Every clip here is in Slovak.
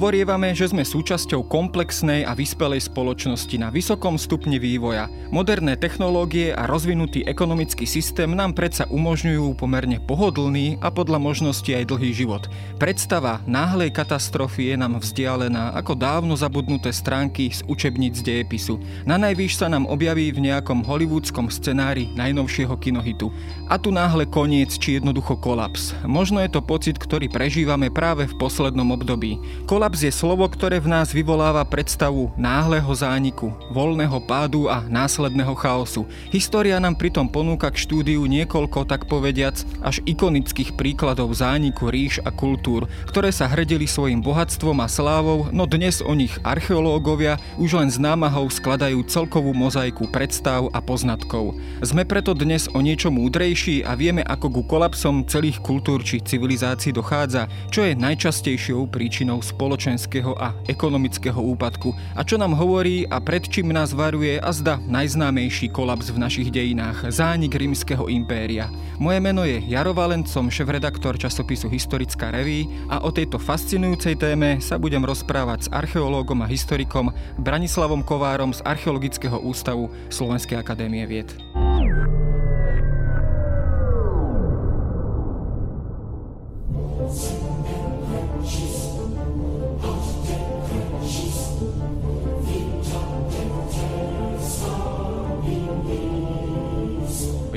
Hovorievame, že sme súčasťou komplexnej a vyspelej spoločnosti na vysokom stupni vývoja. Moderné technológie a rozvinutý ekonomický systém nám predsa umožňujú pomerne pohodlný a podľa možnosti aj dlhý život. Predstava náhlej katastrofy je nám vzdialená ako dávno zabudnuté stránky z učebníc dejepisu. Na najvýš sa nám objaví v nejakom hollywoodskom scenári najnovšieho kinohitu. A tu náhle koniec či jednoducho kolaps. Možno je to pocit, ktorý prežívame práve v poslednom období. Kolaps je slovo, ktoré v nás vyvoláva predstavu náhleho zániku, voľného pádu a následného chaosu. História nám pritom ponúka k štúdiu niekoľko, tak povediac, až ikonických príkladov zániku ríš a kultúr, ktoré sa hrdili svojim bohatstvom a slávou, no dnes o nich archeológovia už len s námahou skladajú celkovú mozaiku predstav a poznatkov. Sme preto dnes o niečo múdrejší a vieme, ako ku kolapsom celých kultúr či civilizácií dochádza, čo je najčastejšou príčinou spoločenského a ekonomického úpadku a čo nám hovorí a pred čím nás varuje a zda najznámejší kolaps v našich dejinách, zánik rímskeho impéria. Moje meno je Jaro Valent, som šéf-redaktor časopisu Historická reví a o tejto fascinujúcej téme sa budem rozprávať s archeológom a historikom Branislavom Kovárom z Archeologického ústavu Slovenskej akadémie vied.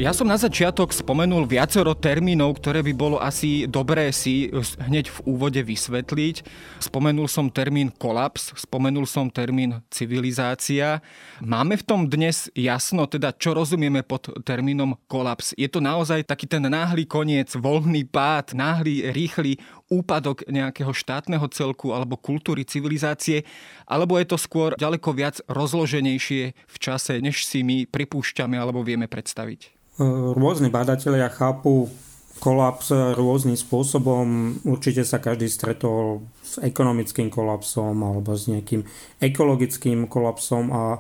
Ja som na začiatok spomenul viacero termínov, ktoré by bolo asi dobré si hneď v úvode vysvetliť. Spomenul som termín kolaps, spomenul som termín civilizácia. Máme v tom dnes jasno, teda čo rozumieme pod termínom kolaps? Je to naozaj taký ten náhly koniec, voľný pád, náhly, rýchly úpadok nejakého štátneho celku alebo kultúry civilizácie, alebo je to skôr ďaleko viac rozloženejšie v čase, než si my pripúšťame alebo vieme predstaviť? Rôzni badatelia chápu kolaps rôznym spôsobom. Určite sa každý stretol s ekonomickým kolapsom alebo s nejakým ekologickým kolapsom a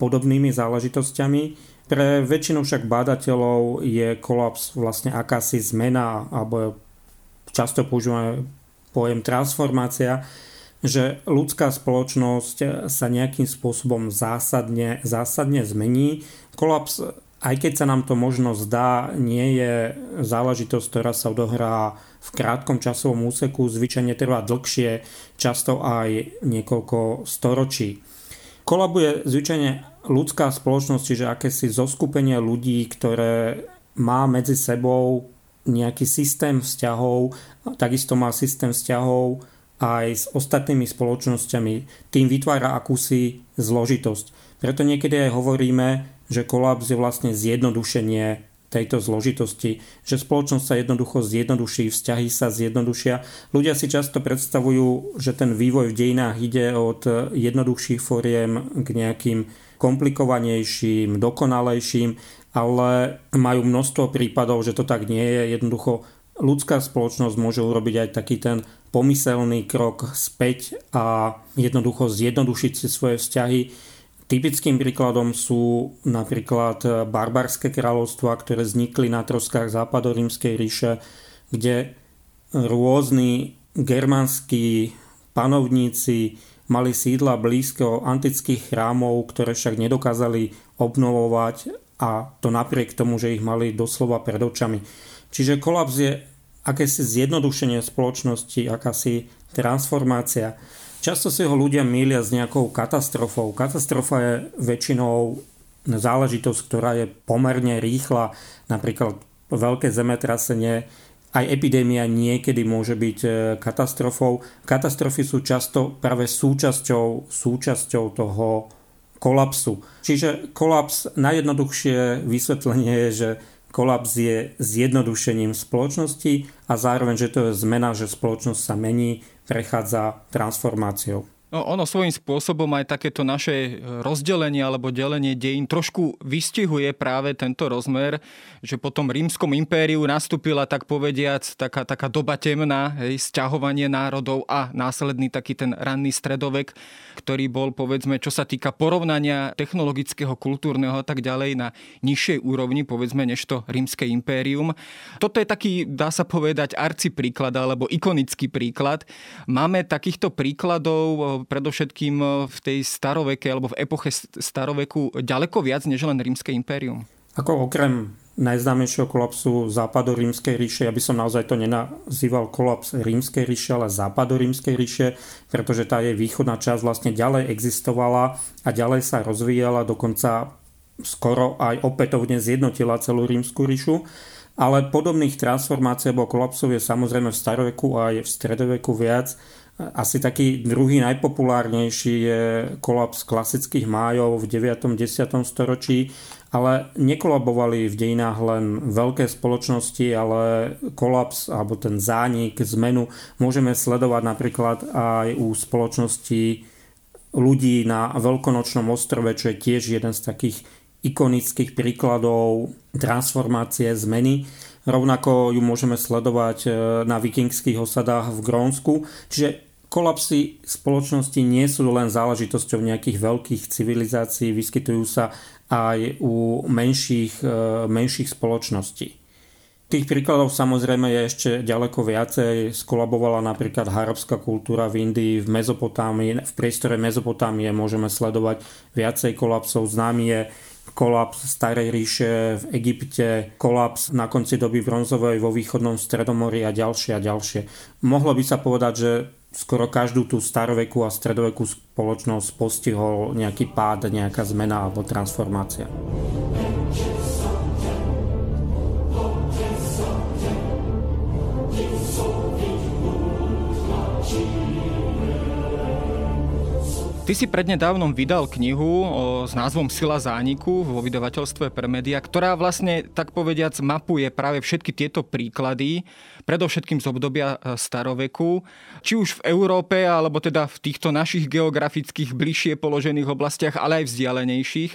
podobnými záležitosťami. Pre väčšinu však bádateľov je kolaps vlastne akási zmena alebo často používame pojem transformácia, že ľudská spoločnosť sa nejakým spôsobom zásadne, zásadne zmení. Kolaps aj keď sa nám to možno zdá, nie je záležitosť, ktorá sa odohrá v krátkom časovom úseku, zvyčajne trvá dlhšie, často aj niekoľko storočí. Kolabuje zvyčajne ľudská spoločnosť, čiže akési zoskupenie ľudí, ktoré má medzi sebou nejaký systém vzťahov, takisto má systém vzťahov aj s ostatnými spoločnosťami. Tým vytvára akúsi zložitosť. Preto niekedy aj hovoríme, že kolaps je vlastne zjednodušenie tejto zložitosti, že spoločnosť sa jednoducho zjednoduší, vzťahy sa zjednodušia. Ľudia si často predstavujú, že ten vývoj v dejinách ide od jednoduchších foriem k nejakým komplikovanejším, dokonalejším, ale majú množstvo prípadov, že to tak nie je. Jednoducho ľudská spoločnosť môže urobiť aj taký ten pomyselný krok späť a jednoducho zjednodušiť si svoje vzťahy Typickým príkladom sú napríklad barbarské kráľovstva, ktoré vznikli na troskách západorímskej ríše, kde rôzni germánsky panovníci mali sídla blízko antických chrámov, ktoré však nedokázali obnovovať a to napriek tomu, že ich mali doslova pred očami. Čiže kolaps je akési zjednodušenie spoločnosti, akási transformácia. Často si ho ľudia mília s nejakou katastrofou. Katastrofa je väčšinou záležitosť, ktorá je pomerne rýchla, napríklad veľké zemetrasenie, aj epidémia niekedy môže byť e, katastrofou. Katastrofy sú často práve súčasťou, súčasťou toho kolapsu. Čiže kolaps, najjednoduchšie vysvetlenie je, že kolaps je zjednodušením spoločnosti a zároveň, že to je zmena, že spoločnosť sa mení, prechádza transformáciou. No, ono svojím spôsobom aj takéto naše e, rozdelenie alebo delenie dejín trošku vystihuje práve tento rozmer, že po tom rímskom impériu nastúpila tak povediac taká, taká doba temná, hej, sťahovanie národov a následný taký ten ranný stredovek, ktorý bol povedzme, čo sa týka porovnania technologického, kultúrneho a tak ďalej na nižšej úrovni, povedzme, než to rímske impérium. Toto je taký, dá sa povedať, arci príklad alebo ikonický príklad. Máme takýchto príkladov predovšetkým e, v tej staroveke alebo v epoche staroveku ďaleko viac než len rímske impérium? Ako okrem najznámejšieho kolapsu západorímskej ríše, ja by som naozaj to nenazýval kolaps rímskej ríše, ale západorímskej ríše, pretože tá jej východná časť vlastne ďalej existovala a ďalej sa rozvíjala, dokonca skoro aj opätovne zjednotila celú rímsku ríšu. Ale podobných transformácií alebo kolapsov je samozrejme v staroveku a aj v stredoveku viac. Asi taký druhý najpopulárnejší je kolaps klasických májov v 9. 10. storočí, ale nekolabovali v dejinách len veľké spoločnosti, ale kolaps alebo ten zánik, zmenu môžeme sledovať napríklad aj u spoločnosti ľudí na Veľkonočnom ostrove, čo je tiež jeden z takých ikonických príkladov transformácie zmeny. Rovnako ju môžeme sledovať e, na vikingských osadách v Grónsku. Čiže kolapsy spoločnosti nie sú len záležitosťou nejakých veľkých civilizácií, vyskytujú sa aj u menších, e, menších spoločností. Tých príkladov samozrejme je ešte ďaleko viacej. Skolabovala napríklad harabská kultúra v Indii, v Mezopotámii. V priestore Mezopotámie môžeme sledovať viacej kolapsov. Známy je kolaps Starej ríše v Egypte, kolaps na konci doby bronzovej vo východnom Stredomorí a ďalšie a ďalšie. Mohlo by sa povedať, že skoro každú tú starovekú a stredovekú spoločnosť postihol nejaký pád, nejaká zmena alebo transformácia. Ty si prednedávnom vydal knihu o, s názvom Sila zániku vo vydavateľstve pre média, ktorá vlastne, tak povediac, mapuje práve všetky tieto príklady, predovšetkým z obdobia e, staroveku, či už v Európe, alebo teda v týchto našich geografických bližšie položených oblastiach, ale aj vzdialenejších.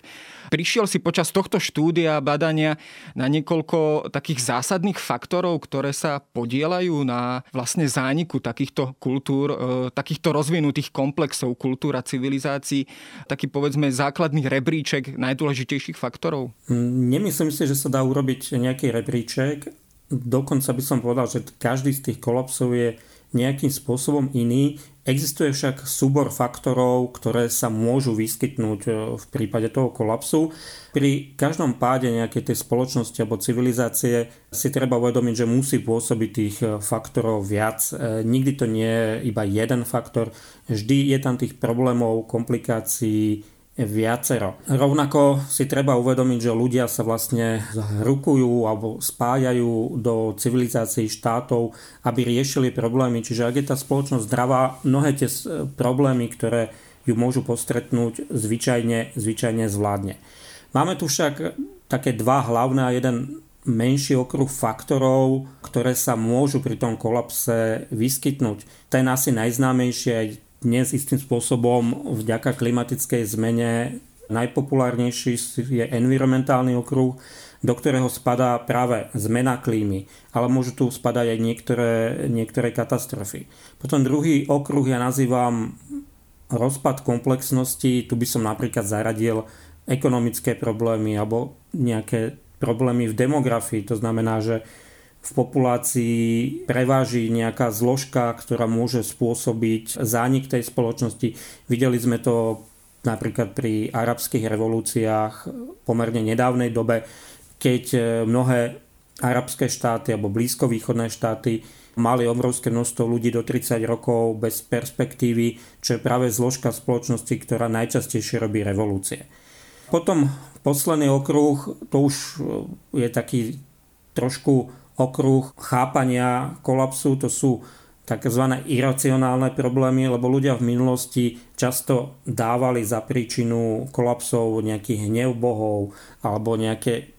Prišiel si počas tohto štúdia a badania na niekoľko takých zásadných faktorov, ktoré sa podielajú na vlastne zániku takýchto kultúr, e, takýchto rozvinutých komplexov kultúr civilizácií, taký povedzme základný rebríček najdôležitejších faktorov? Nemyslím si, že sa dá urobiť nejaký rebríček. Dokonca by som povedal, že každý z tých kolapsov je nejakým spôsobom iný. Existuje však súbor faktorov, ktoré sa môžu vyskytnúť e, v prípade toho kolapsu. Pri každom páde nejakej tej spoločnosti alebo civilizácie si treba uvedomiť, že musí pôsobiť tých e, faktorov viac. E, nikdy to nie je iba jeden faktor. Vždy je tam tých problémov, komplikácií, viacero. Rovnako si treba uvedomiť, že ľudia sa vlastne rukujú alebo spájajú do civilizácií štátov, aby riešili problémy. Čiže ak je tá spoločnosť zdravá, mnohé tie problémy, ktoré ju môžu postretnúť, zvyčajne, zvyčajne zvládne. Máme tu však také dva hlavné a jeden menší okruh faktorov, ktoré sa môžu pri tom kolapse vyskytnúť. Ten asi najznámejší aj dnes istým spôsobom vďaka klimatickej zmene najpopulárnejší je environmentálny okruh, do ktorého spadá práve zmena klímy, ale môžu tu spadať aj niektoré, niektoré katastrofy. Potom druhý okruh ja nazývam rozpad komplexnosti, tu by som napríklad zaradil ekonomické problémy alebo nejaké problémy v demografii, to znamená, že v populácii preváži nejaká zložka, ktorá môže spôsobiť zánik tej spoločnosti. Videli sme to napríklad pri arabských revolúciách v pomerne nedávnej dobe, keď mnohé arabské štáty alebo blízkovýchodné štáty mali obrovské množstvo ľudí do 30 rokov bez perspektívy, čo je práve zložka spoločnosti, ktorá najčastejšie robí revolúcie. Potom posledný okruh, to už je taký trošku okruh chápania kolapsu, to sú tzv. iracionálne problémy, lebo ľudia v minulosti často dávali za príčinu kolapsov nejakých hnev bohov alebo nejaké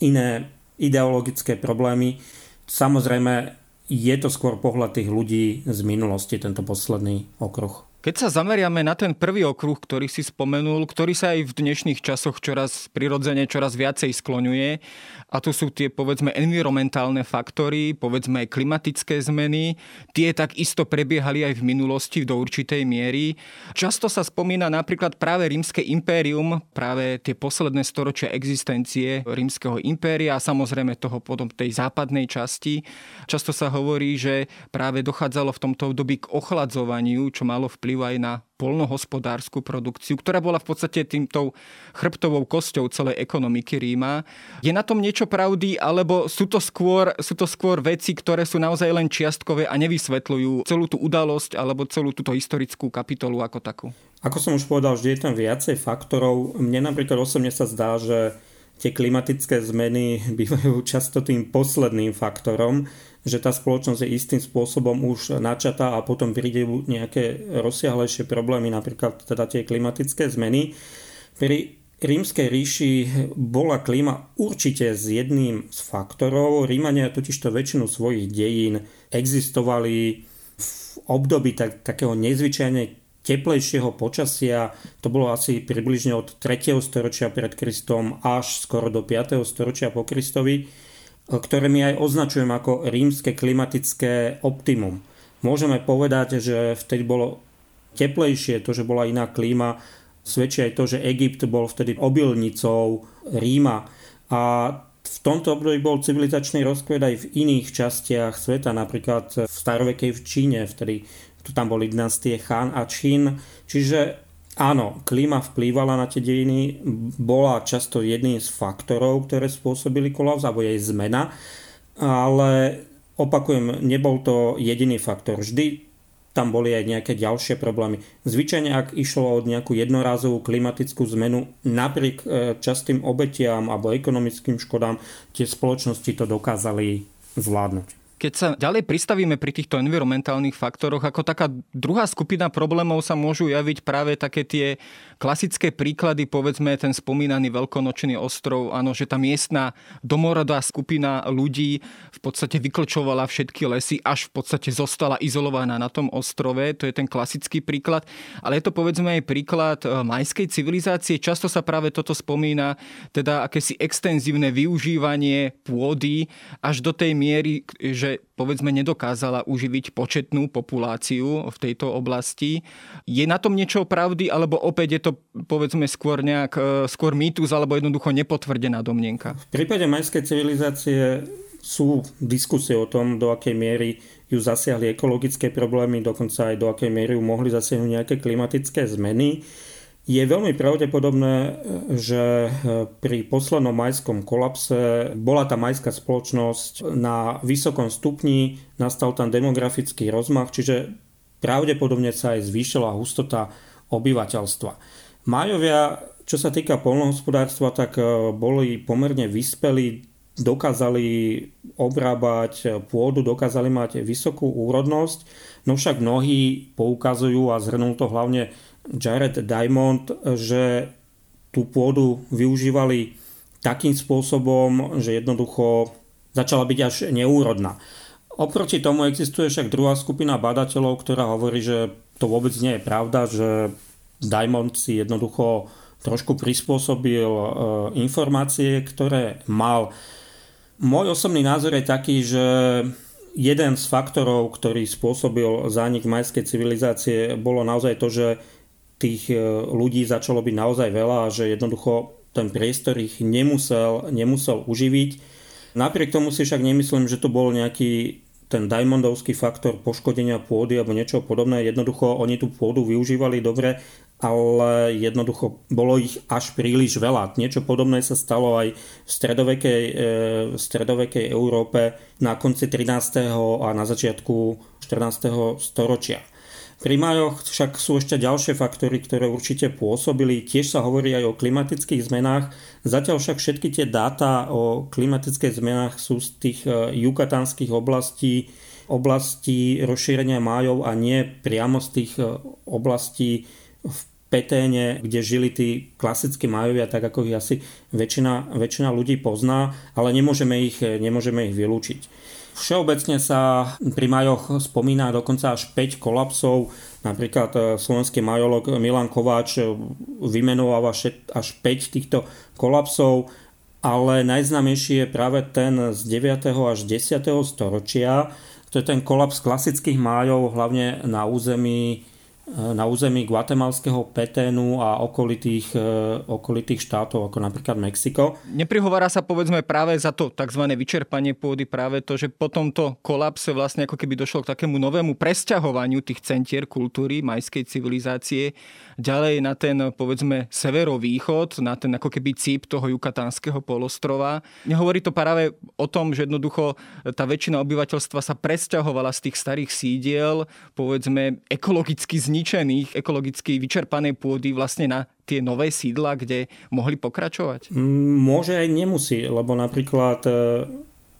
iné ideologické problémy. Samozrejme, je to skôr pohľad tých ľudí z minulosti, tento posledný okruh. Keď sa zameriame na ten prvý okruh, ktorý si spomenul, ktorý sa aj v dnešných časoch čoraz prirodzene čoraz viacej skloňuje, a to sú tie povedzme environmentálne faktory, povedzme klimatické zmeny, tie takisto prebiehali aj v minulosti do určitej miery. Často sa spomína napríklad práve rímske impérium, práve tie posledné storočia existencie rímskeho impéria a samozrejme toho potom tej západnej časti. Často sa hovorí, že práve dochádzalo v tomto období k ochladzovaniu, čo malo vplyv vplyv aj na polnohospodárskú produkciu, ktorá bola v podstate týmto chrbtovou kosťou celej ekonomiky Ríma. Je na tom niečo pravdy, alebo sú to skôr, sú to skôr veci, ktoré sú naozaj len čiastkové a nevysvetľujú celú tú udalosť alebo celú túto historickú kapitolu ako takú? Ako som už povedal, vždy je tam viacej faktorov. Mne napríklad osobne sa zdá, že tie klimatické zmeny bývajú často tým posledným faktorom, že tá spoločnosť je istým spôsobom už načatá a potom prídu nejaké rozsiahlejšie problémy, napríklad teda tie klimatické zmeny. Pri rímskej ríši bola klíma určite z jedným z faktorov. Rímania totižto väčšinu svojich dejín existovali v období tak, takého nezvyčajne teplejšieho počasia, to bolo asi približne od 3. storočia pred Kristom až skoro do 5. storočia po Kristovi ktoré my aj označujem ako rímske klimatické optimum. Môžeme povedať, že vtedy bolo teplejšie, to, že bola iná klíma, svedčí aj to, že Egypt bol vtedy obilnicou Ríma a v tomto období bol civilizačný rozkvet aj v iných častiach sveta, napríklad v starovekej v Číne, vtedy tam boli dynastie Chan a Čín. Čiže Áno, klíma vplývala na tie dejiny, bola často jedným z faktorov, ktoré spôsobili kolaps, alebo jej zmena, ale opakujem, nebol to jediný faktor. Vždy tam boli aj nejaké ďalšie problémy. Zvyčajne, ak išlo o nejakú jednorázovú klimatickú zmenu, napriek e, častým obetiam alebo ekonomickým škodám, tie spoločnosti to dokázali zvládnuť. Keď sa ďalej pristavíme pri týchto environmentálnych faktoroch, ako taká druhá skupina problémov sa môžu javiť práve také tie klasické príklady, povedzme ten spomínaný veľkonočný ostrov, áno, že tá miestna domorodá skupina ľudí v podstate vyklčovala všetky lesy, až v podstate zostala izolovaná na tom ostrove. To je ten klasický príklad. Ale je to povedzme aj príklad e, majskej civilizácie. Často sa práve toto spomína, teda akési extenzívne využívanie pôdy až do tej miery, že povedzme nedokázala uživiť početnú populáciu v tejto oblasti. Je na tom niečo pravdy, alebo opäť je to povedzme skôr nejak e, skôr mýtus, alebo jednoducho nepotvrdená domnienka? V prípade majskej civilizácie sú diskusie o tom, do akej miery ju zasiahli ekologické problémy, dokonca aj do akej miery ju mohli zasiahnuť nejaké klimatické zmeny. Je veľmi pravdepodobné, že e, pri poslednom majskom kolapse bola tá majská spoločnosť na vysokom stupni, nastal tam demografický rozmach, čiže pravdepodobne sa aj zvýšila hustota obyvateľstva. Majovia, čo sa týka polnohospodárstva, tak e, boli pomerne vyspelí, dokázali obrábať pôdu, dokázali mať vysokú úrodnosť, no však mnohí poukazujú a zhrnul to hlavne Jared Diamond, že tú pôdu využívali takým spôsobom, že jednoducho začala byť až neúrodná. Oproti tomu existuje však druhá skupina badateľov, ktorá hovorí, že to vôbec nie je pravda, že Diamond si jednoducho trošku prispôsobil e, informácie, ktoré mal. Môj osobný názor je taký, že jeden z faktorov, ktorý spôsobil zánik majskej civilizácie, bolo naozaj to, že tých e, ľudí začalo byť naozaj veľa a že jednoducho ten priestor ich nemusel, nemusel uživiť. Napriek tomu si však nemyslím, že to bol nejaký ten diamondovský faktor poškodenia pôdy alebo niečo podobné. Jednoducho oni tú pôdu využívali dobre, ale jednoducho bolo ich až príliš veľa. Niečo podobné sa stalo aj v stredovekej, e, v stredovekej Európe na konci 13. a na začiatku 14. storočia. Pri majoch však sú ešte ďalšie faktory, ktoré určite pôsobili. Tiež sa hovorí aj o klimatických zmenách. Zatiaľ však všetky tie dáta o klimatických zmenách sú z tých e, jukatanských oblastí, oblastí rozšírenia májov a nie priamo z tých e, oblastí v Peténe, kde žili tí klasickí majovia, tak ako ich asi väčšina, väčšina ľudí pozná, ale nemôžeme ich, nemôžeme ich vylúčiť. Všeobecne sa pri majoch spomína dokonca až 5 kolapsov. Napríklad e, slovenský majolog Milan Kováč vymenováva až 5 týchto kolapsov, ale najznámejší je práve ten z 9. až 10. storočia. To je ten kolaps klasických májov, hlavne na území na území guatemalského Peténu a okolitých, e, okolitých štátov, ako napríklad Mexiko. Neprihovára sa povedzme práve za to tzv. vyčerpanie pôdy práve to, že po tomto kolapse vlastne ako keby došlo k takému novému presťahovaniu tých centier kultúry majskej civilizácie ďalej na ten povedzme severovýchod, na ten ako keby cíp toho jukatánskeho polostrova. Nehovorí to práve o tom, že jednoducho tá väčšina obyvateľstva sa presťahovala z tých starých sídiel, povedzme ekologicky zničených zničených, ekologicky vyčerpanej pôdy vlastne na tie nové sídla, kde mohli pokračovať? Môže aj nemusí, lebo napríklad e,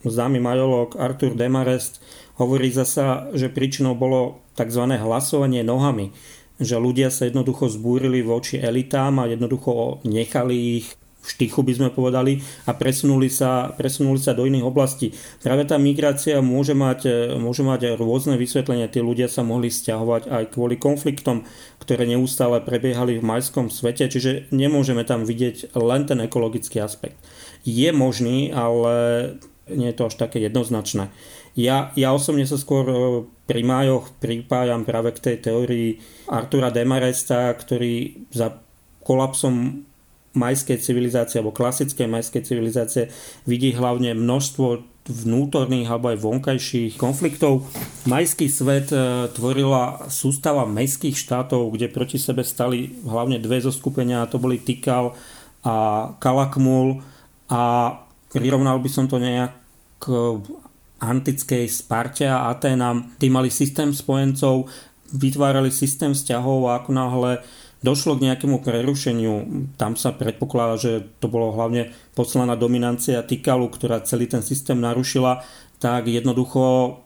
známy majolog Artur Demarest hovorí zasa, že príčinou bolo tzv. hlasovanie nohami že ľudia sa jednoducho zbúrili voči elitám a jednoducho nechali ich štychu by sme povedali a presunuli sa, presunuli sa do iných oblastí. Práve tá migrácia môže mať, môže mať rôzne vysvetlenia. Tí ľudia sa mohli stiahovať aj kvôli konfliktom, ktoré neustále prebiehali v majskom svete, čiže nemôžeme tam vidieť len ten ekologický aspekt. Je možný, ale nie je to až také jednoznačné. Ja, ja osobne sa skôr e, pri májoch pripájam práve k tej teórii Artura Demaresta, ktorý za kolapsom majskej civilizácie alebo klasickej majskej civilizácie vidí hlavne množstvo vnútorných alebo aj vonkajších konfliktov. Majský svet e, tvorila sústava mestských štátov, kde proti sebe stali hlavne dve zoskupenia, to boli Tikal a Kalakmul a prirovnal by som to nejak k antickej Sparte a Aténam. Tí mali systém spojencov, vytvárali systém vzťahov a ako náhle došlo k nejakému prerušeniu. Tam sa predpokladá, že to bolo hlavne poslaná dominancia Tikalu, ktorá celý ten systém narušila, tak jednoducho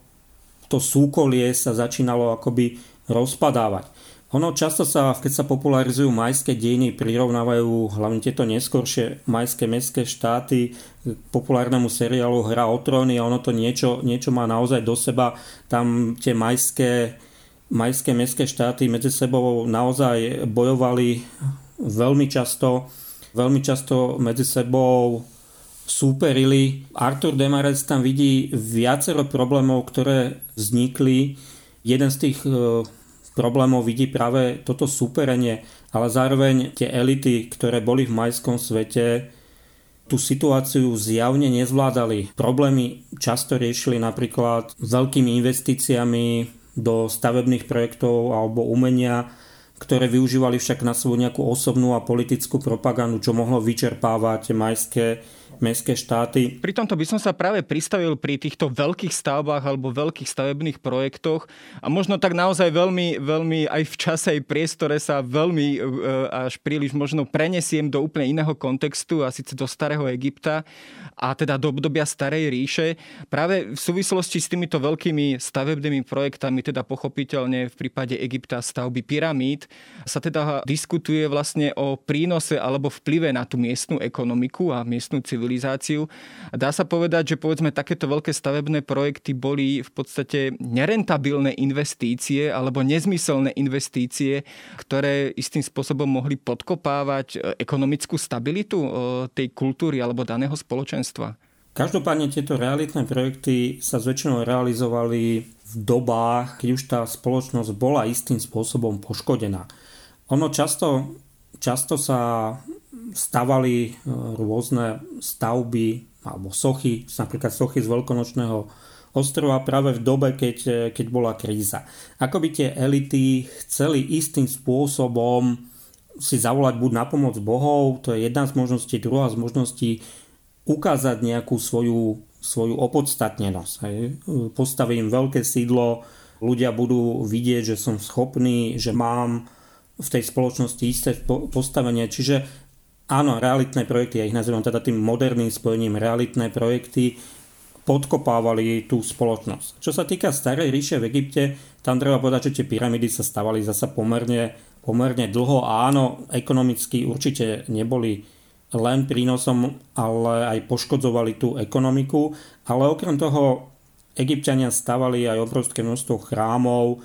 to súkolie sa začínalo akoby rozpadávať. Ono často sa, keď sa popularizujú majské dejiny, prirovnávajú hlavne tieto neskoršie majské mestské štáty k populárnemu seriálu Hra o tróny a ono to niečo, niečo má naozaj do seba. Tam tie majské majské mestské štáty medzi sebou naozaj bojovali veľmi často, veľmi často medzi sebou súperili. Arthur Demarec tam vidí viacero problémov, ktoré vznikli. Jeden z tých e, problémov vidí práve toto súperenie, ale zároveň tie elity, ktoré boli v majskom svete, tú situáciu zjavne nezvládali. Problémy často riešili napríklad veľkými investíciami do stavebných projektov alebo umenia, ktoré využívali však na svoju nejakú osobnú a politickú propagandu, čo mohlo vyčerpávať majské mestské štáty. Pri tomto by som sa práve pristavil pri týchto veľkých stavbách alebo veľkých stavebných projektoch a možno tak naozaj veľmi, veľmi aj v čase, aj priestore sa veľmi e, až príliš možno prenesiem do úplne iného kontextu a síce do starého Egypta a teda do obdobia starej ríše. Práve v súvislosti s týmito veľkými stavebnými projektami, teda pochopiteľne v prípade Egypta stavby pyramíd, sa teda diskutuje vlastne o prínose alebo vplyve na tú miestnu ekonomiku a miestnu civilizáciu dá sa povedať, že povedzme takéto veľké stavebné projekty boli v podstate nerentabilné investície alebo nezmyselné investície, ktoré istým spôsobom mohli podkopávať e, ekonomickú stabilitu e, tej kultúry alebo daného spoločenstva. Každopádne tieto realitné projekty sa zväčšinou realizovali v dobách, keď už tá spoločnosť bola istým spôsobom poškodená. Ono často, často sa stavali e, rôzne stavby alebo sochy, napríklad sochy z veľkonočného ostrova práve v dobe, keď, e, keď bola kríza. Ako by tie elity chceli istým spôsobom si zavolať buď na pomoc bohov, to je jedna z možností, druhá z možností ukázať nejakú svoju, svoju opodstatnenosť. Hej. Postavím veľké sídlo, ľudia budú vidieť, že som schopný, že mám v tej spoločnosti isté postavenie. Čiže Áno, realitné projekty, ja ich nazývam teda tým moderným spojením, realitné projekty podkopávali tú spoločnosť. Čo sa týka starej ríše v Egypte, tam treba povedať, že tie pyramídy sa stavali zasa pomerne pomerne dlho a áno, ekonomicky určite neboli len prínosom, ale aj poškodzovali tú ekonomiku. Ale okrem toho Egyptiania stavali aj obrovské množstvo chrámov,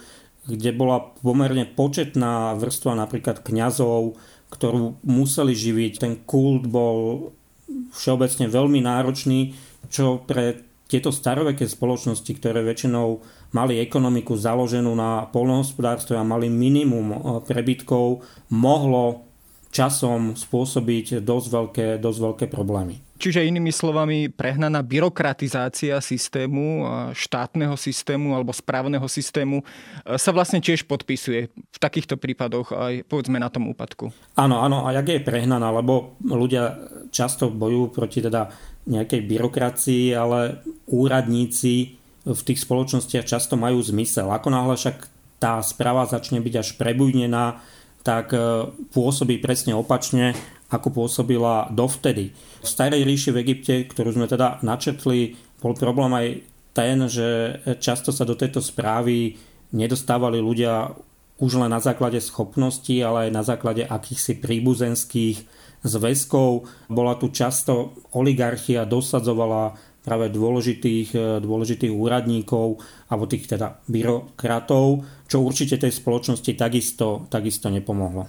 kde bola pomerne početná vrstva napríklad kňazov, ktorú museli živiť. Ten kult bol všeobecne veľmi náročný, čo pre tieto staroveké spoločnosti, ktoré väčšinou mali ekonomiku založenú na polnohospodárstve a mali minimum eh, prebytkov, mohlo časom spôsobiť dosť veľké, dosť veľké problémy. Čiže inými slovami, prehnaná byrokratizácia systému, štátneho systému alebo správneho systému e, sa vlastne tiež podpisuje v takýchto prípadoch aj povedzme na tom úpadku. Áno, áno, a jak je prehnaná, lebo ľudia často bojujú proti teda nejakej byrokracii, ale úradníci v tých spoločnostiach často majú zmysel. Ako náhle však tá správa začne byť až prebudnená, tak e, pôsobí presne opačne, ako pôsobila dovtedy. V starej ríši v Egypte, ktorú sme teda načetli, bol problém aj ten, že často sa do tejto správy nedostávali ľudia už len na základe schopností, ale aj na základe akýchsi príbuzenských zväzkov. Bola tu často oligarchia, dosadzovala práve dôležitých, e, dôležitých úradníkov alebo tých teda byrokratov, čo určite tej spoločnosti takisto, takisto nepomohlo.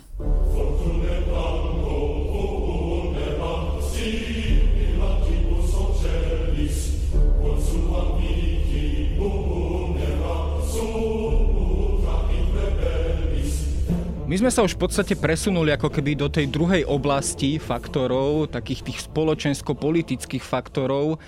My sme sa už v podstate presunuli ako keby do tej druhej oblasti faktorov, takých tých spoločensko-politických faktorov,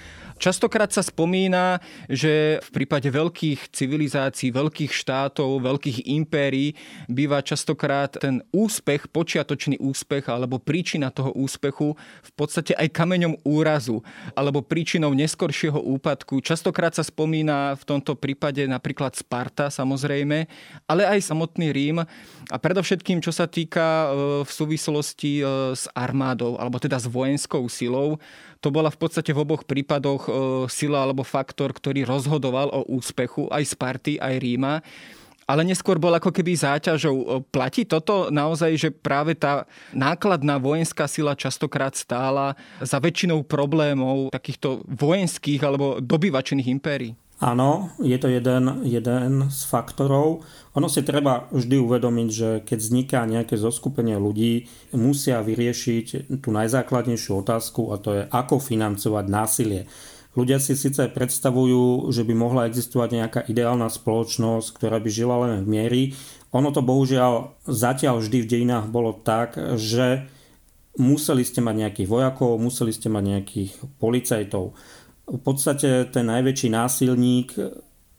Častokrát sa spomína, že v prípade veľkých civilizácií, veľkých štátov, veľkých impérií býva častokrát ten úspech, počiatočný úspech alebo príčina toho úspechu v podstate aj kameňom úrazu alebo príčinou neskoršieho úpadku. Častokrát sa spomína v tomto prípade napríklad Sparta samozrejme, ale aj samotný Rím a predovšetkým čo sa týka e, v súvislosti e, s armádou alebo teda s vojenskou silou to bola v podstate v oboch prípadoch e, sila alebo faktor, ktorý rozhodoval o úspechu aj Sparty, aj Ríma ale neskôr bol ako keby záťažou. E, platí toto naozaj, že práve tá nákladná vojenská sila častokrát stála za väčšinou problémov takýchto vojenských alebo dobyvačených impérií? Áno, je to jeden, jeden z faktorov. Ono si treba vždy uvedomiť, že keď vzniká nejaké zoskupenie ľudí, musia vyriešiť tú najzákladnejšiu otázku a to je, ako financovať násilie. Ľudia si síce predstavujú, že by mohla existovať nejaká ideálna spoločnosť, ktorá by žila len v miery. Ono to bohužiaľ zatiaľ vždy v dejinách bolo tak, že museli ste mať nejakých vojakov, museli ste mať nejakých policajtov v podstate ten najväčší násilník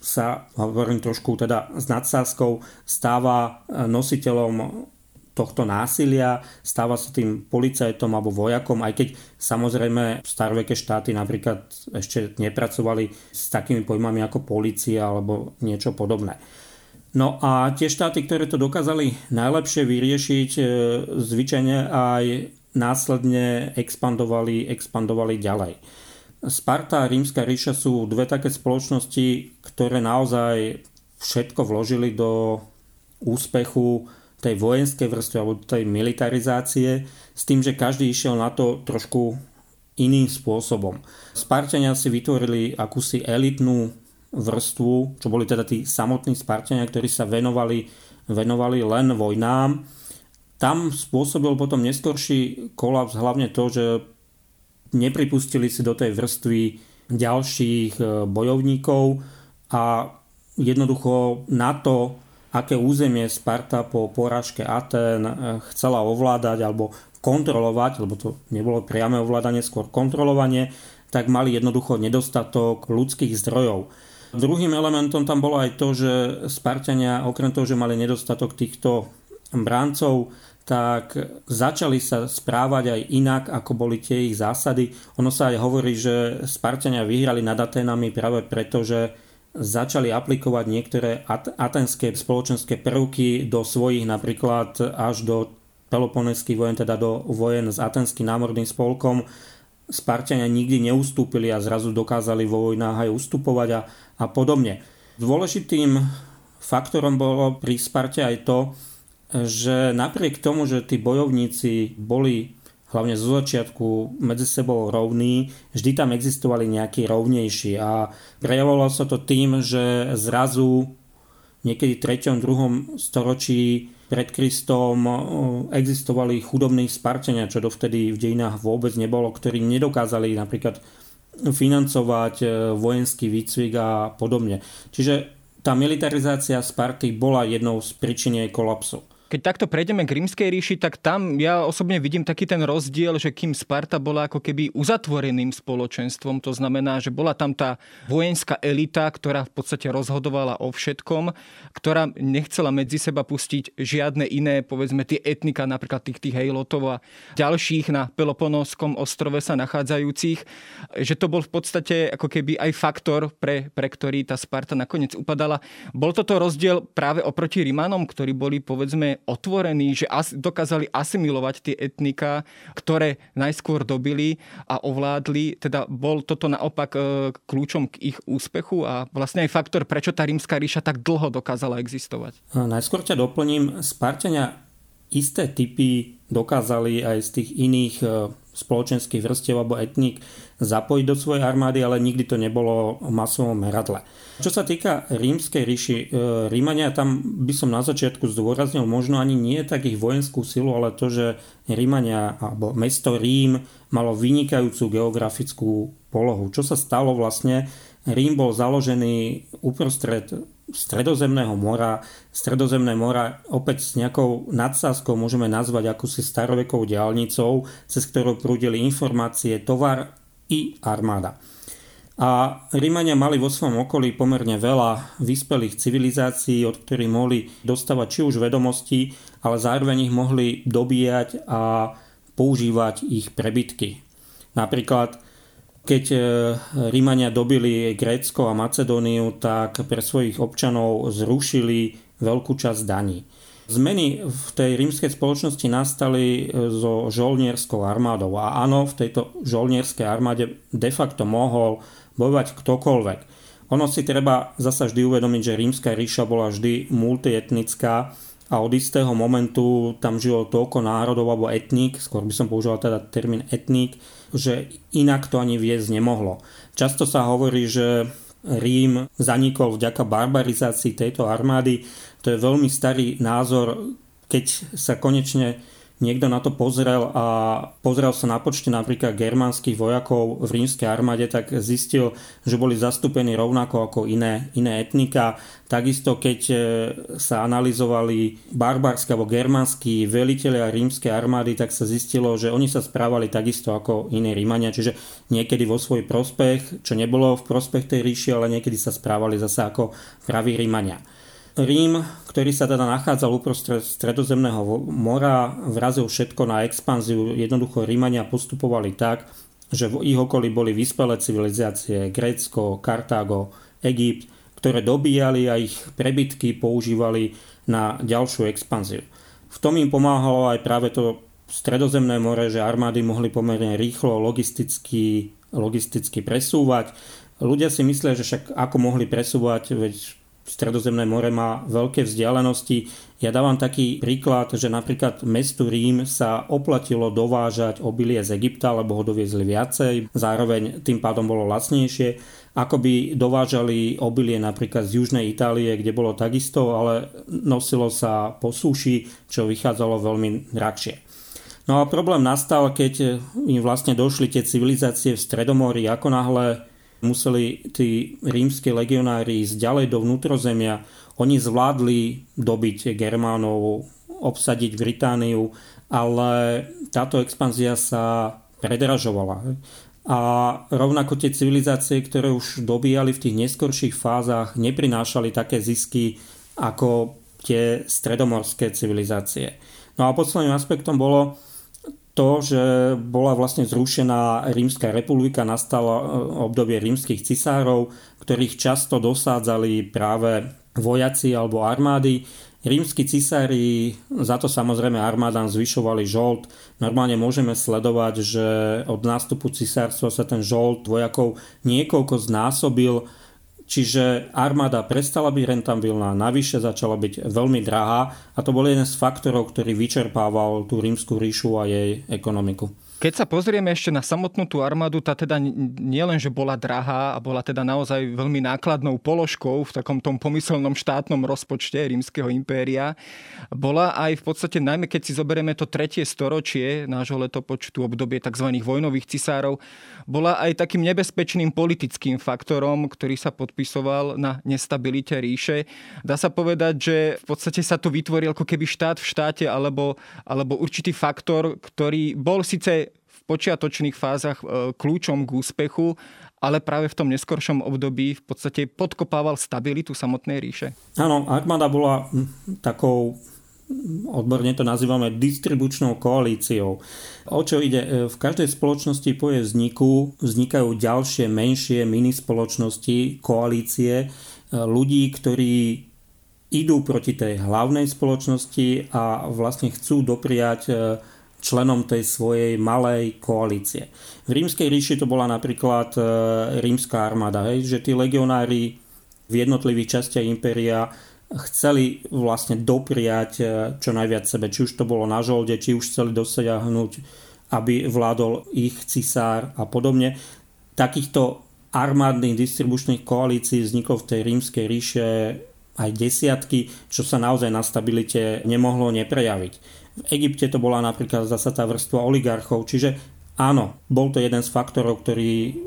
sa, hovorím trošku teda s nadsázkou, stáva nositeľom tohto násilia, stáva sa tým policajtom alebo vojakom, aj keď samozrejme staroveké štáty napríklad ešte nepracovali s takými pojmami ako policia alebo niečo podobné. No a tie štáty, ktoré to dokázali najlepšie vyriešiť, e, zvyčajne aj následne expandovali, expandovali ďalej. Sparta a Rímska ríša sú dve také spoločnosti, ktoré naozaj všetko vložili do úspechu tej vojenskej vrstvy alebo tej militarizácie s tým, že každý išiel na to trošku iným spôsobom. Spartania si vytvorili akúsi elitnú vrstvu, čo boli teda tí samotní Spartania, ktorí sa venovali, venovali len vojnám. Tam spôsobil potom neskorší kolaps hlavne to, že nepripustili si do tej vrstvy ďalších e, bojovníkov a jednoducho na to, aké územie Sparta po porážke Aten e, chcela ovládať alebo kontrolovať, lebo to nebolo priame ovládanie, skôr kontrolovanie, tak mali jednoducho nedostatok ľudských zdrojov. Druhým elementom tam bolo aj to, že Spartania, okrem toho, že mali nedostatok týchto bráncov, tak začali sa správať aj inak, ako boli tie ich zásady. Ono sa aj hovorí, že Spartania vyhrali nad Atenami práve preto, že začali aplikovať niektoré atenské spoločenské prvky do svojich napríklad až do peloponeských vojen, teda do vojen s atenským námorným spolkom. Spartania nikdy neustúpili a zrazu dokázali vo vojnách aj ustupovať a, a podobne. Dôležitým faktorom bolo pri Sparte aj to, že napriek tomu, že tí bojovníci boli hlavne zo začiatku medzi sebou rovní, vždy tam existovali nejakí rovnejší a prejavovalo sa to tým, že zrazu niekedy v 3. 2. storočí pred Kristom existovali chudobní Spartania, čo dovtedy v dejinách vôbec nebolo, ktorí nedokázali napríklad financovať e, vojenský výcvik a podobne. Čiže tá militarizácia Sparty bola jednou z príčin jej kolapsu. Keď takto prejdeme k rímskej ríši, tak tam ja osobne vidím taký ten rozdiel, že kým Sparta bola ako keby uzatvoreným spoločenstvom, to znamená, že bola tam tá vojenská elita, ktorá v podstate rozhodovala o všetkom, ktorá nechcela medzi seba pustiť žiadne iné, povedzme tie etnika, napríklad tých, tých hejlotov a ďalších na Peloponovskom ostrove sa nachádzajúcich, že to bol v podstate ako keby aj faktor, pre, pre ktorý tá Sparta nakoniec upadala. Bol toto rozdiel práve oproti Rimanom, ktorí boli povedzme otvorení, že as, dokázali asimilovať tie etnika, ktoré najskôr dobili a ovládli. Teda bol toto naopak e, kľúčom k ich úspechu a vlastne aj faktor, prečo tá rímska ríša tak dlho dokázala existovať. A najskôr ťa doplním. Spartania isté typy dokázali aj z tých iných e, spoločenských vrstiev alebo etník zapojiť do svojej armády, ale nikdy to nebolo v masovom meradle. Čo sa týka rímskej ríši, e, Rímania tam by som na začiatku zdôraznil možno ani nie tak ich vojenskú silu, ale to, že Rímania alebo mesto Rím malo vynikajúcu geografickú polohu. Čo sa stalo vlastne? Rím bol založený uprostred stredozemného mora. Stredozemné mora opäť s nejakou nadsázkou môžeme nazvať akúsi starovekou diálnicou, cez ktorú prúdili informácie, tovar i armáda. A Rímania mali vo svojom okolí pomerne veľa vyspelých civilizácií, od ktorých mohli dostávať či už vedomosti, ale zároveň ich mohli dobíjať a používať ich prebytky. Napríklad keď e, Rímania dobili Grécko a Macedóniu, tak pre svojich občanov zrušili veľkú časť daní. Zmeny v tej rímskej spoločnosti nastali e, so žolnierskou armádou a áno, v tejto žolnierskej armáde de facto mohol bojovať ktokoľvek. Ono si treba zasa vždy uvedomiť, že rímska ríša bola vždy multietnická a od istého momentu tam žilo toľko národov alebo etník, skôr by som používal teda termín etník, že inak to ani viesť nemohlo. Často sa hovorí, že Rím zanikol vďaka barbarizácii tejto armády. To je veľmi starý názor, keď sa konečne niekto na to pozrel a pozrel sa na počte napríklad germánskych vojakov v rímskej armáde, tak zistil, že boli zastúpení rovnako ako iné, iné etnika. Takisto keď e, sa analyzovali barbarské alebo germánsky veliteľia rímskej armády, tak sa zistilo, že oni sa správali takisto ako iní Rímania, čiže niekedy vo svoj prospech, čo nebolo v prospech tej ríši, ale niekedy sa správali zase ako praví Rímania. Rím, ktorý sa teda nachádzal uprostred stredozemného mora, vrazil všetko na expanziu. Jednoducho Rímania postupovali tak, že v ich okolí boli vyspelé civilizácie Grécko, Kartágo, Egypt, ktoré dobíjali a ich prebytky používali na ďalšiu expanziu. V tom im pomáhalo aj práve to stredozemné more, že armády mohli pomerne rýchlo logisticky, logisticky presúvať. Ľudia si myslia, že však ako mohli presúvať, veď Stredozemné more má veľké vzdialenosti. Ja dávam taký príklad, že napríklad mestu Rím sa oplatilo dovážať obilie z Egypta, lebo ho doviezli viacej, zároveň tým pádom bolo lacnejšie, ako by dovážali obilie napríklad z južnej Itálie, kde bolo takisto, ale nosilo sa po súši, čo vychádzalo veľmi drahšie. No a problém nastal, keď im vlastne došli tie civilizácie v Stredomorí, ako náhle museli tí rímsky legionári ísť ďalej do vnútrozemia. Oni zvládli dobiť Germánov, obsadiť Britániu, ale táto expanzia sa predražovala. A rovnako tie civilizácie, ktoré už dobíjali v tých neskorších fázach, neprinášali také zisky ako tie stredomorské civilizácie. No a posledným aspektom bolo, to, že bola vlastne zrušená Rímska republika, nastalo e, obdobie rímskych cisárov, ktorých často dosádzali práve vojaci alebo armády. Rímsky cisári za to samozrejme armádám zvyšovali žolt. Normálne môžeme sledovať, že od nástupu cisárstva sa ten žolt vojakov niekoľko znásobil Čiže armáda prestala byť rentabilná, navyše začala byť veľmi drahá a to bol jeden z faktorov, ktorý vyčerpával tú rímsku ríšu a jej ekonomiku. Keď sa pozrieme ešte na samotnú tú armádu, tá teda nielen, že bola drahá a bola teda naozaj veľmi nákladnou položkou v takom tom pomyselnom štátnom rozpočte rímskeho impéria, bola aj v podstate, najmä keď si zoberieme to tretie storočie nášho letopočtu, obdobie tzv. vojnových cisárov, bola aj takým nebezpečným politickým faktorom, ktorý sa podpisoval na nestabilite ríše. Dá sa povedať, že v podstate sa tu vytvoril ako keby štát v štáte alebo, alebo určitý faktor, ktorý bol síce počiatočných fázach e, kľúčom k úspechu, ale práve v tom neskoršom období v podstate podkopával stabilitu samotnej ríše. Áno, armáda bola takou odborne to nazývame distribučnou koalíciou. O čo ide? E, v každej spoločnosti po jej vzniku vznikajú ďalšie menšie mini spoločnosti, koalície e, ľudí, ktorí idú proti tej hlavnej spoločnosti a vlastne chcú dopriať členom tej svojej malej koalície. V rímskej ríši to bola napríklad e, rímska armáda, hej, že tí legionári v jednotlivých častiach impéria chceli vlastne dopriať e, čo najviac sebe, či už to bolo na žolde, či už chceli dosiahnuť, aby vládol ich cisár a podobne. Takýchto armádnych distribučných koalícií vzniklo v tej rímskej ríše aj desiatky, čo sa naozaj na stabilite nemohlo neprejaviť. V Egypte to bola napríklad zasa tá vrstva oligarchov, čiže áno, bol to jeden z faktorov, ktorý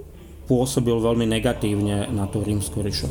pôsobil veľmi negatívne na tú rímsku ríšu.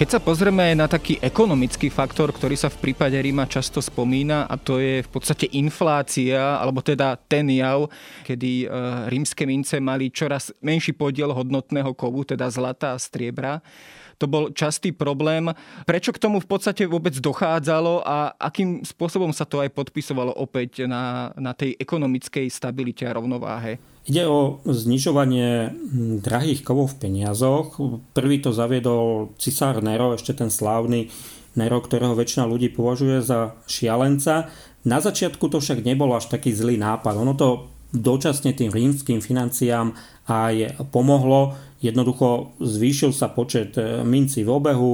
Keď sa pozrieme aj na taký ekonomický faktor, ktorý sa v prípade Ríma často spomína a to je v podstate inflácia, alebo teda ten jav, kedy e, rímske mince mali čoraz menší podiel hodnotného kovu, teda zlata a striebra, to bol častý problém. Prečo k tomu v podstate vôbec dochádzalo a akým spôsobom sa to aj podpisovalo opäť na, na tej ekonomickej stabilite a rovnováhe? Ide o znižovanie hm, drahých kovov v peniazoch. Prvý to zaviedol cisár Nero, ešte ten slávny Nero, ktorého väčšina ľudí považuje za šialenca. Na začiatku to však nebol až taký zlý nápad. Ono to dočasne tým rímským financiám aj pomohlo. Jednoducho zvýšil sa počet e, mincí v obehu,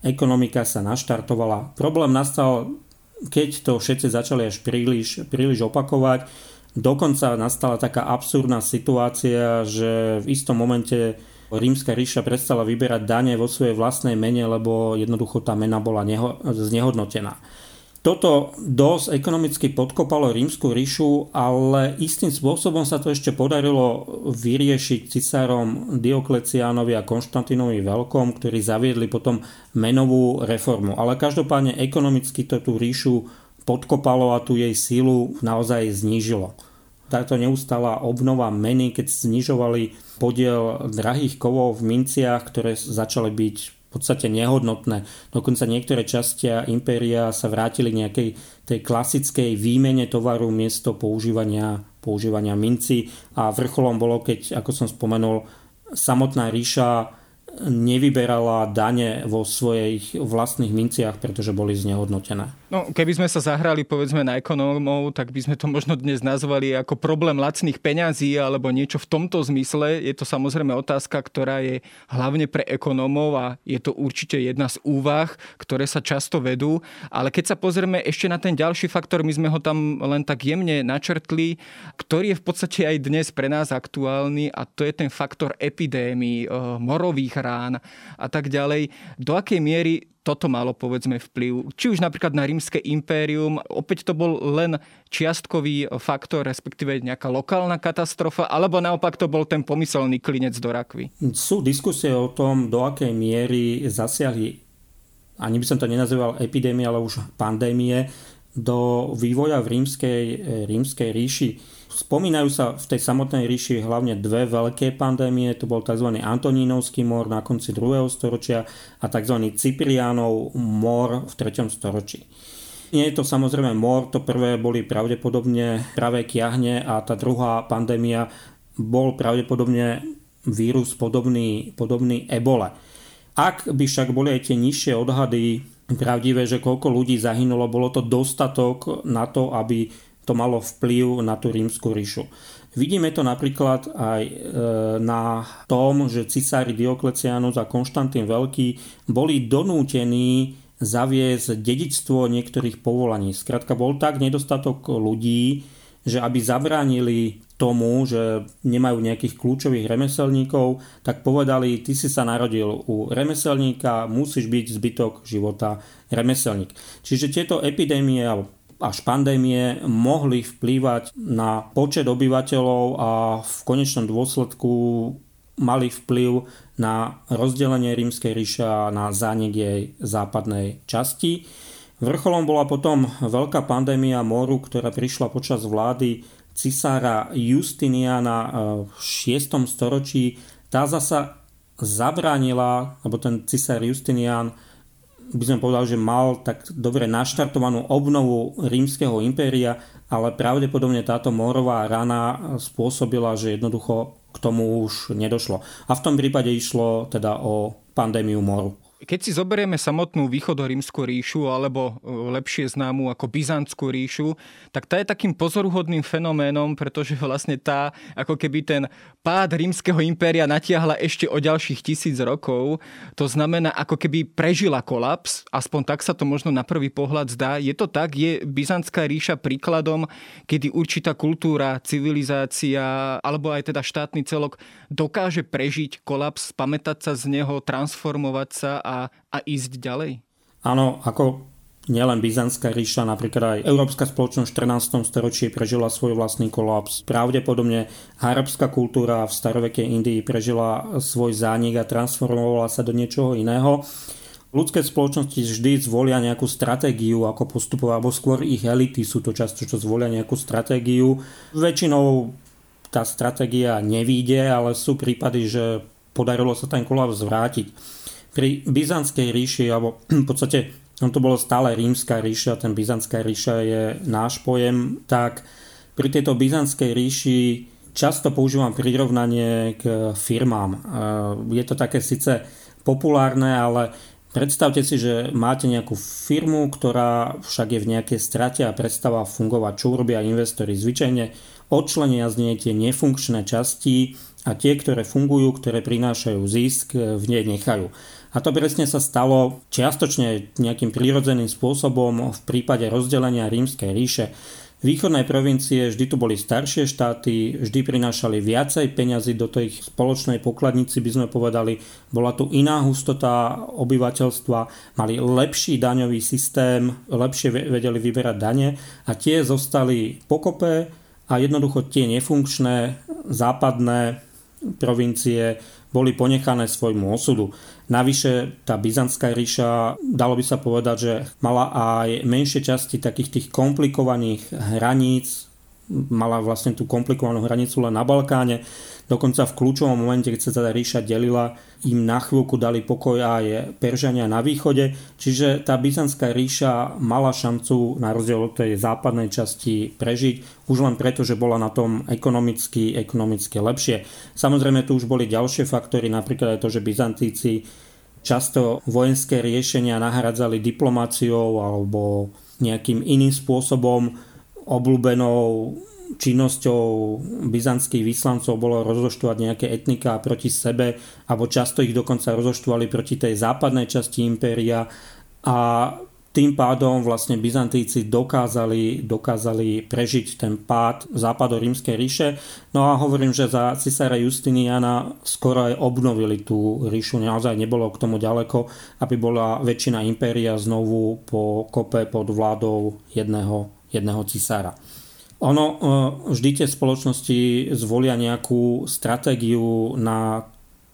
ekonomika sa naštartovala. Problém nastal, keď to všetci začali až príliš, príliš opakovať. Dokonca nastala taká absurdná situácia, že v istom momente rímska ríša prestala vyberať dane vo svojej vlastnej mene, lebo jednoducho tá mena bola neho- znehodnotená. Toto dosť ekonomicky podkopalo rímsku ríšu, ale istým spôsobom sa to ešte podarilo vyriešiť cisárom Diokleciánovi a Konštantinovi Veľkom, ktorí zaviedli potom menovú reformu. Ale každopádne ekonomicky to tú ríšu podkopalo a tú jej sílu naozaj znížilo. Táto neustála obnova meny, keď znižovali podiel drahých kovov v minciach, ktoré začali byť v podstate nehodnotné. Dokonca niektoré časti impéria sa vrátili k nejakej tej klasickej výmene tovaru miesto používania, používania minci a vrcholom bolo, keď, ako som spomenul, samotná ríša nevyberala dane vo svojich vlastných minciach, pretože boli znehodnotené. No, keby sme sa zahrali povedzme na ekonómov, tak by sme to možno dnes nazvali ako problém lacných peňazí alebo niečo v tomto zmysle. Je to samozrejme otázka, ktorá je hlavne pre ekonómov a je to určite jedna z úvah, ktoré sa často vedú. Ale keď sa pozrieme ešte na ten ďalší faktor, my sme ho tam len tak jemne načrtli, ktorý je v podstate aj dnes pre nás aktuálny a to je ten faktor epidémií, eh, morových rán a tak ďalej. Do akej miery toto malo povedzme vplyv, či už napríklad na rímske impérium, opäť to bol len čiastkový faktor, respektíve nejaká lokálna katastrofa, alebo naopak to bol ten pomyselný klinec do rakvy? Sú diskusie o tom, do akej miery zasiahli, ani by som to nenazýval epidémie, ale už pandémie, do vývoja v rímskej, rímskej ríši Spomínajú sa v tej samotnej ríši hlavne dve veľké pandémie, to bol tzv. Antonínovský mor na konci 2. storočia a tzv. Cypriánov mor v 3. storočí. Nie je to samozrejme mor, to prvé boli pravdepodobne pravé kiahne a tá druhá pandémia bol pravdepodobne vírus podobný, podobný ebole. Ak by však boli aj tie nižšie odhady pravdivé, že koľko ľudí zahynulo, bolo to dostatok na to, aby to malo vplyv na tú rímsku ríšu. Vidíme to napríklad aj e, na tom, že cisári Dioklecianus a Konštantín Veľký boli donútení zaviesť dedičstvo niektorých povolaní. Skrátka bol tak nedostatok ľudí, že aby zabránili tomu, že nemajú nejakých kľúčových remeselníkov, tak povedali, ty si sa narodil u remeselníka, musíš byť zbytok života remeselník. Čiže tieto epidémie alebo až pandémie mohli vplývať na počet obyvateľov a v konečnom dôsledku mali vplyv na rozdelenie rímskej ríše a na zánik jej západnej časti. Vrcholom bola potom veľká pandémia moru, ktorá prišla počas vlády cisára Justiniana eh, v 6. storočí. Tá zasa zabránila, lebo ten cisár Justinian by sme povedal, že mal tak dobre naštartovanú obnovu rímskeho impéria, ale pravdepodobne táto morová rana spôsobila, že jednoducho k tomu už nedošlo. A v tom prípade išlo teda o pandémiu moru. Keď si zoberieme samotnú východorímsku ríšu, alebo e, lepšie známu ako Byzantskú ríšu, tak tá je takým pozoruhodným fenoménom, pretože vlastne tá, ako keby ten pád rímskeho impéria natiahla ešte o ďalších tisíc rokov. To znamená, ako keby prežila kolaps, aspoň tak sa to možno na prvý pohľad zdá. Je to tak? Je Byzantská ríša príkladom, kedy určitá kultúra, civilizácia, alebo aj teda štátny celok dokáže prežiť kolaps, pamätať sa z neho, transformovať sa a, a ísť ďalej? Áno, ako nielen Byzantská ríša, napríklad aj Európska spoločnosť v 14. storočí prežila svoj vlastný kolaps. Pravdepodobne arabská kultúra v starovekej Indii prežila svoj zánik a transformovala sa do niečoho iného. Ľudské spoločnosti vždy zvolia nejakú stratégiu, ako postupovať, alebo skôr ich elity sú to často, čo zvolia nejakú stratégiu. Väčšinou tá stratégia nevíde, ale sú prípady, že podarilo sa ten kolaps zvrátiť pri Byzantskej ríši, alebo v podstate on to bolo stále rímska ríša, ten Byzantská ríša je náš pojem, tak pri tejto Byzantskej ríši často používam prirovnanie k firmám. Je to také síce populárne, ale predstavte si, že máte nejakú firmu, ktorá však je v nejakej strate a prestáva fungovať, čo urobia investori. Zvyčajne odčlenia z nej tie nefunkčné časti a tie, ktoré fungujú, ktoré prinášajú zisk, v nej nechajú. A to presne sa stalo čiastočne nejakým prírodzeným spôsobom v prípade rozdelenia rímskej ríše. V východnej provincie vždy tu boli staršie štáty, vždy prinášali viacej peňazí do tej spoločnej pokladnici, by sme povedali. Bola tu iná hustota obyvateľstva, mali lepší daňový systém, lepšie vedeli vyberať dane a tie zostali pokope a jednoducho tie nefunkčné západné provincie boli ponechané svojmu osudu. Navyše tá Byzantská ríša, dalo by sa povedať, že mala aj menšie časti takých tých komplikovaných hraníc, mala vlastne tú komplikovanú hranicu len na Balkáne. Dokonca v kľúčovom momente, keď sa teda ríša delila, im na chvíľku dali pokoj aj Peržania na východe. Čiže tá Byzantská ríša mala šancu na rozdiel od tej západnej časti prežiť, už len preto, že bola na tom ekonomicky, ekonomicky lepšie. Samozrejme tu už boli ďalšie faktory, napríklad aj to, že Byzantíci často vojenské riešenia nahradzali diplomáciou alebo nejakým iným spôsobom obľúbenou činnosťou byzantských vyslancov bolo rozoštovať nejaké etniká proti sebe, alebo často ich dokonca rozoštovali proti tej západnej časti impéria a tým pádom vlastne Byzantíci dokázali, dokázali prežiť ten pád západo-rímskej ríše. No a hovorím, že za cisára Justiniana skoro aj obnovili tú ríšu. Naozaj nebolo k tomu ďaleko, aby bola väčšina impéria znovu po kope pod vládou jedného jedného cisára. Ono, e, vždy tie spoločnosti zvolia nejakú stratégiu na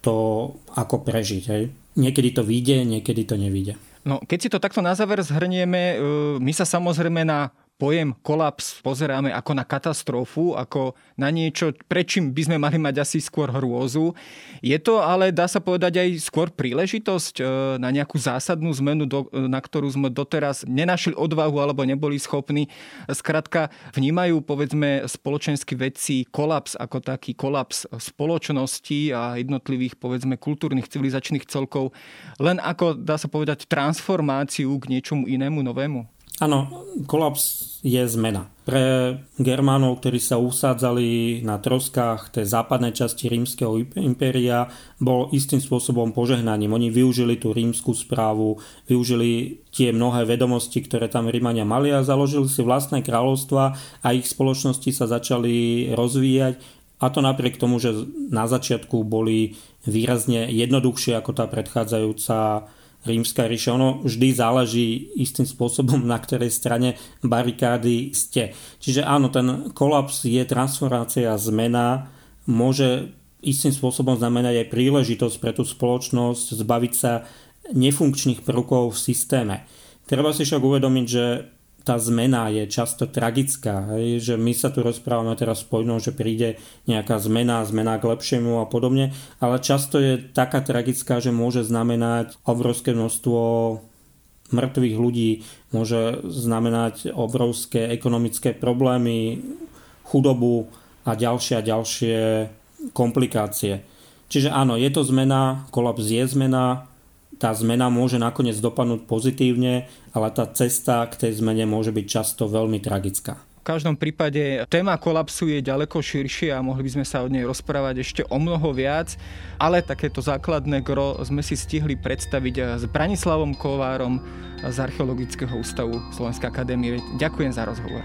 to, ako prežiť. Hej. Niekedy to vyjde, niekedy to nevyjde. No, keď si to takto na záver zhrnieme, e, my sa samozrejme na pojem kolaps pozeráme ako na katastrofu, ako na niečo, prečím by sme mali mať asi skôr hrôzu. Je to ale, dá sa povedať, aj skôr príležitosť e, na nejakú zásadnú zmenu, na ktorú sme doteraz nenašli odvahu alebo neboli schopní. Skrátka, vnímajú, povedzme, spoločenskí vedci kolaps ako taký kolaps spoločnosti a jednotlivých, povedzme, kultúrnych civilizačných celkov len ako, dá sa povedať, transformáciu k niečomu inému, novému? Áno, kolaps je zmena. Pre Germánov, ktorí sa usádzali na troskách tej západnej časti rímskeho impéria, bol istým spôsobom požehnaním. Oni využili tú rímsku správu, využili tie mnohé vedomosti, ktoré tam Rímania mali a založili si vlastné kráľovstva a ich spoločnosti sa začali rozvíjať a to napriek tomu, že na začiatku boli výrazne jednoduchšie ako tá predchádzajúca rímska ríša. Ono vždy záleží istým spôsobom, na ktorej strane barikády ste. Čiže áno, ten kolaps je transformácia, zmena, môže istým spôsobom znamenať aj príležitosť pre tú spoločnosť zbaviť sa nefunkčných prvkov v systéme. Treba si však uvedomiť, že tá zmena je často tragická, hej, že my sa tu rozprávame teraz spojnou, že príde nejaká zmena, zmena k lepšiemu a podobne, ale často je taká tragická, že môže znamenať obrovské množstvo mŕtvych ľudí, môže znamenať obrovské ekonomické problémy, chudobu a ďalšie a ďalšie komplikácie. Čiže áno, je to zmena, kolaps je zmena, tá zmena môže nakoniec dopadnúť pozitívne, ale tá cesta k tej zmene môže byť často veľmi tragická. V každom prípade téma kolapsu je ďaleko širšie a mohli by sme sa od nej rozprávať ešte o mnoho viac, ale takéto základné gro sme si stihli predstaviť s Branislavom Kovárom z Archeologického ústavu Slovenskej akadémie. Ďakujem za rozhovor.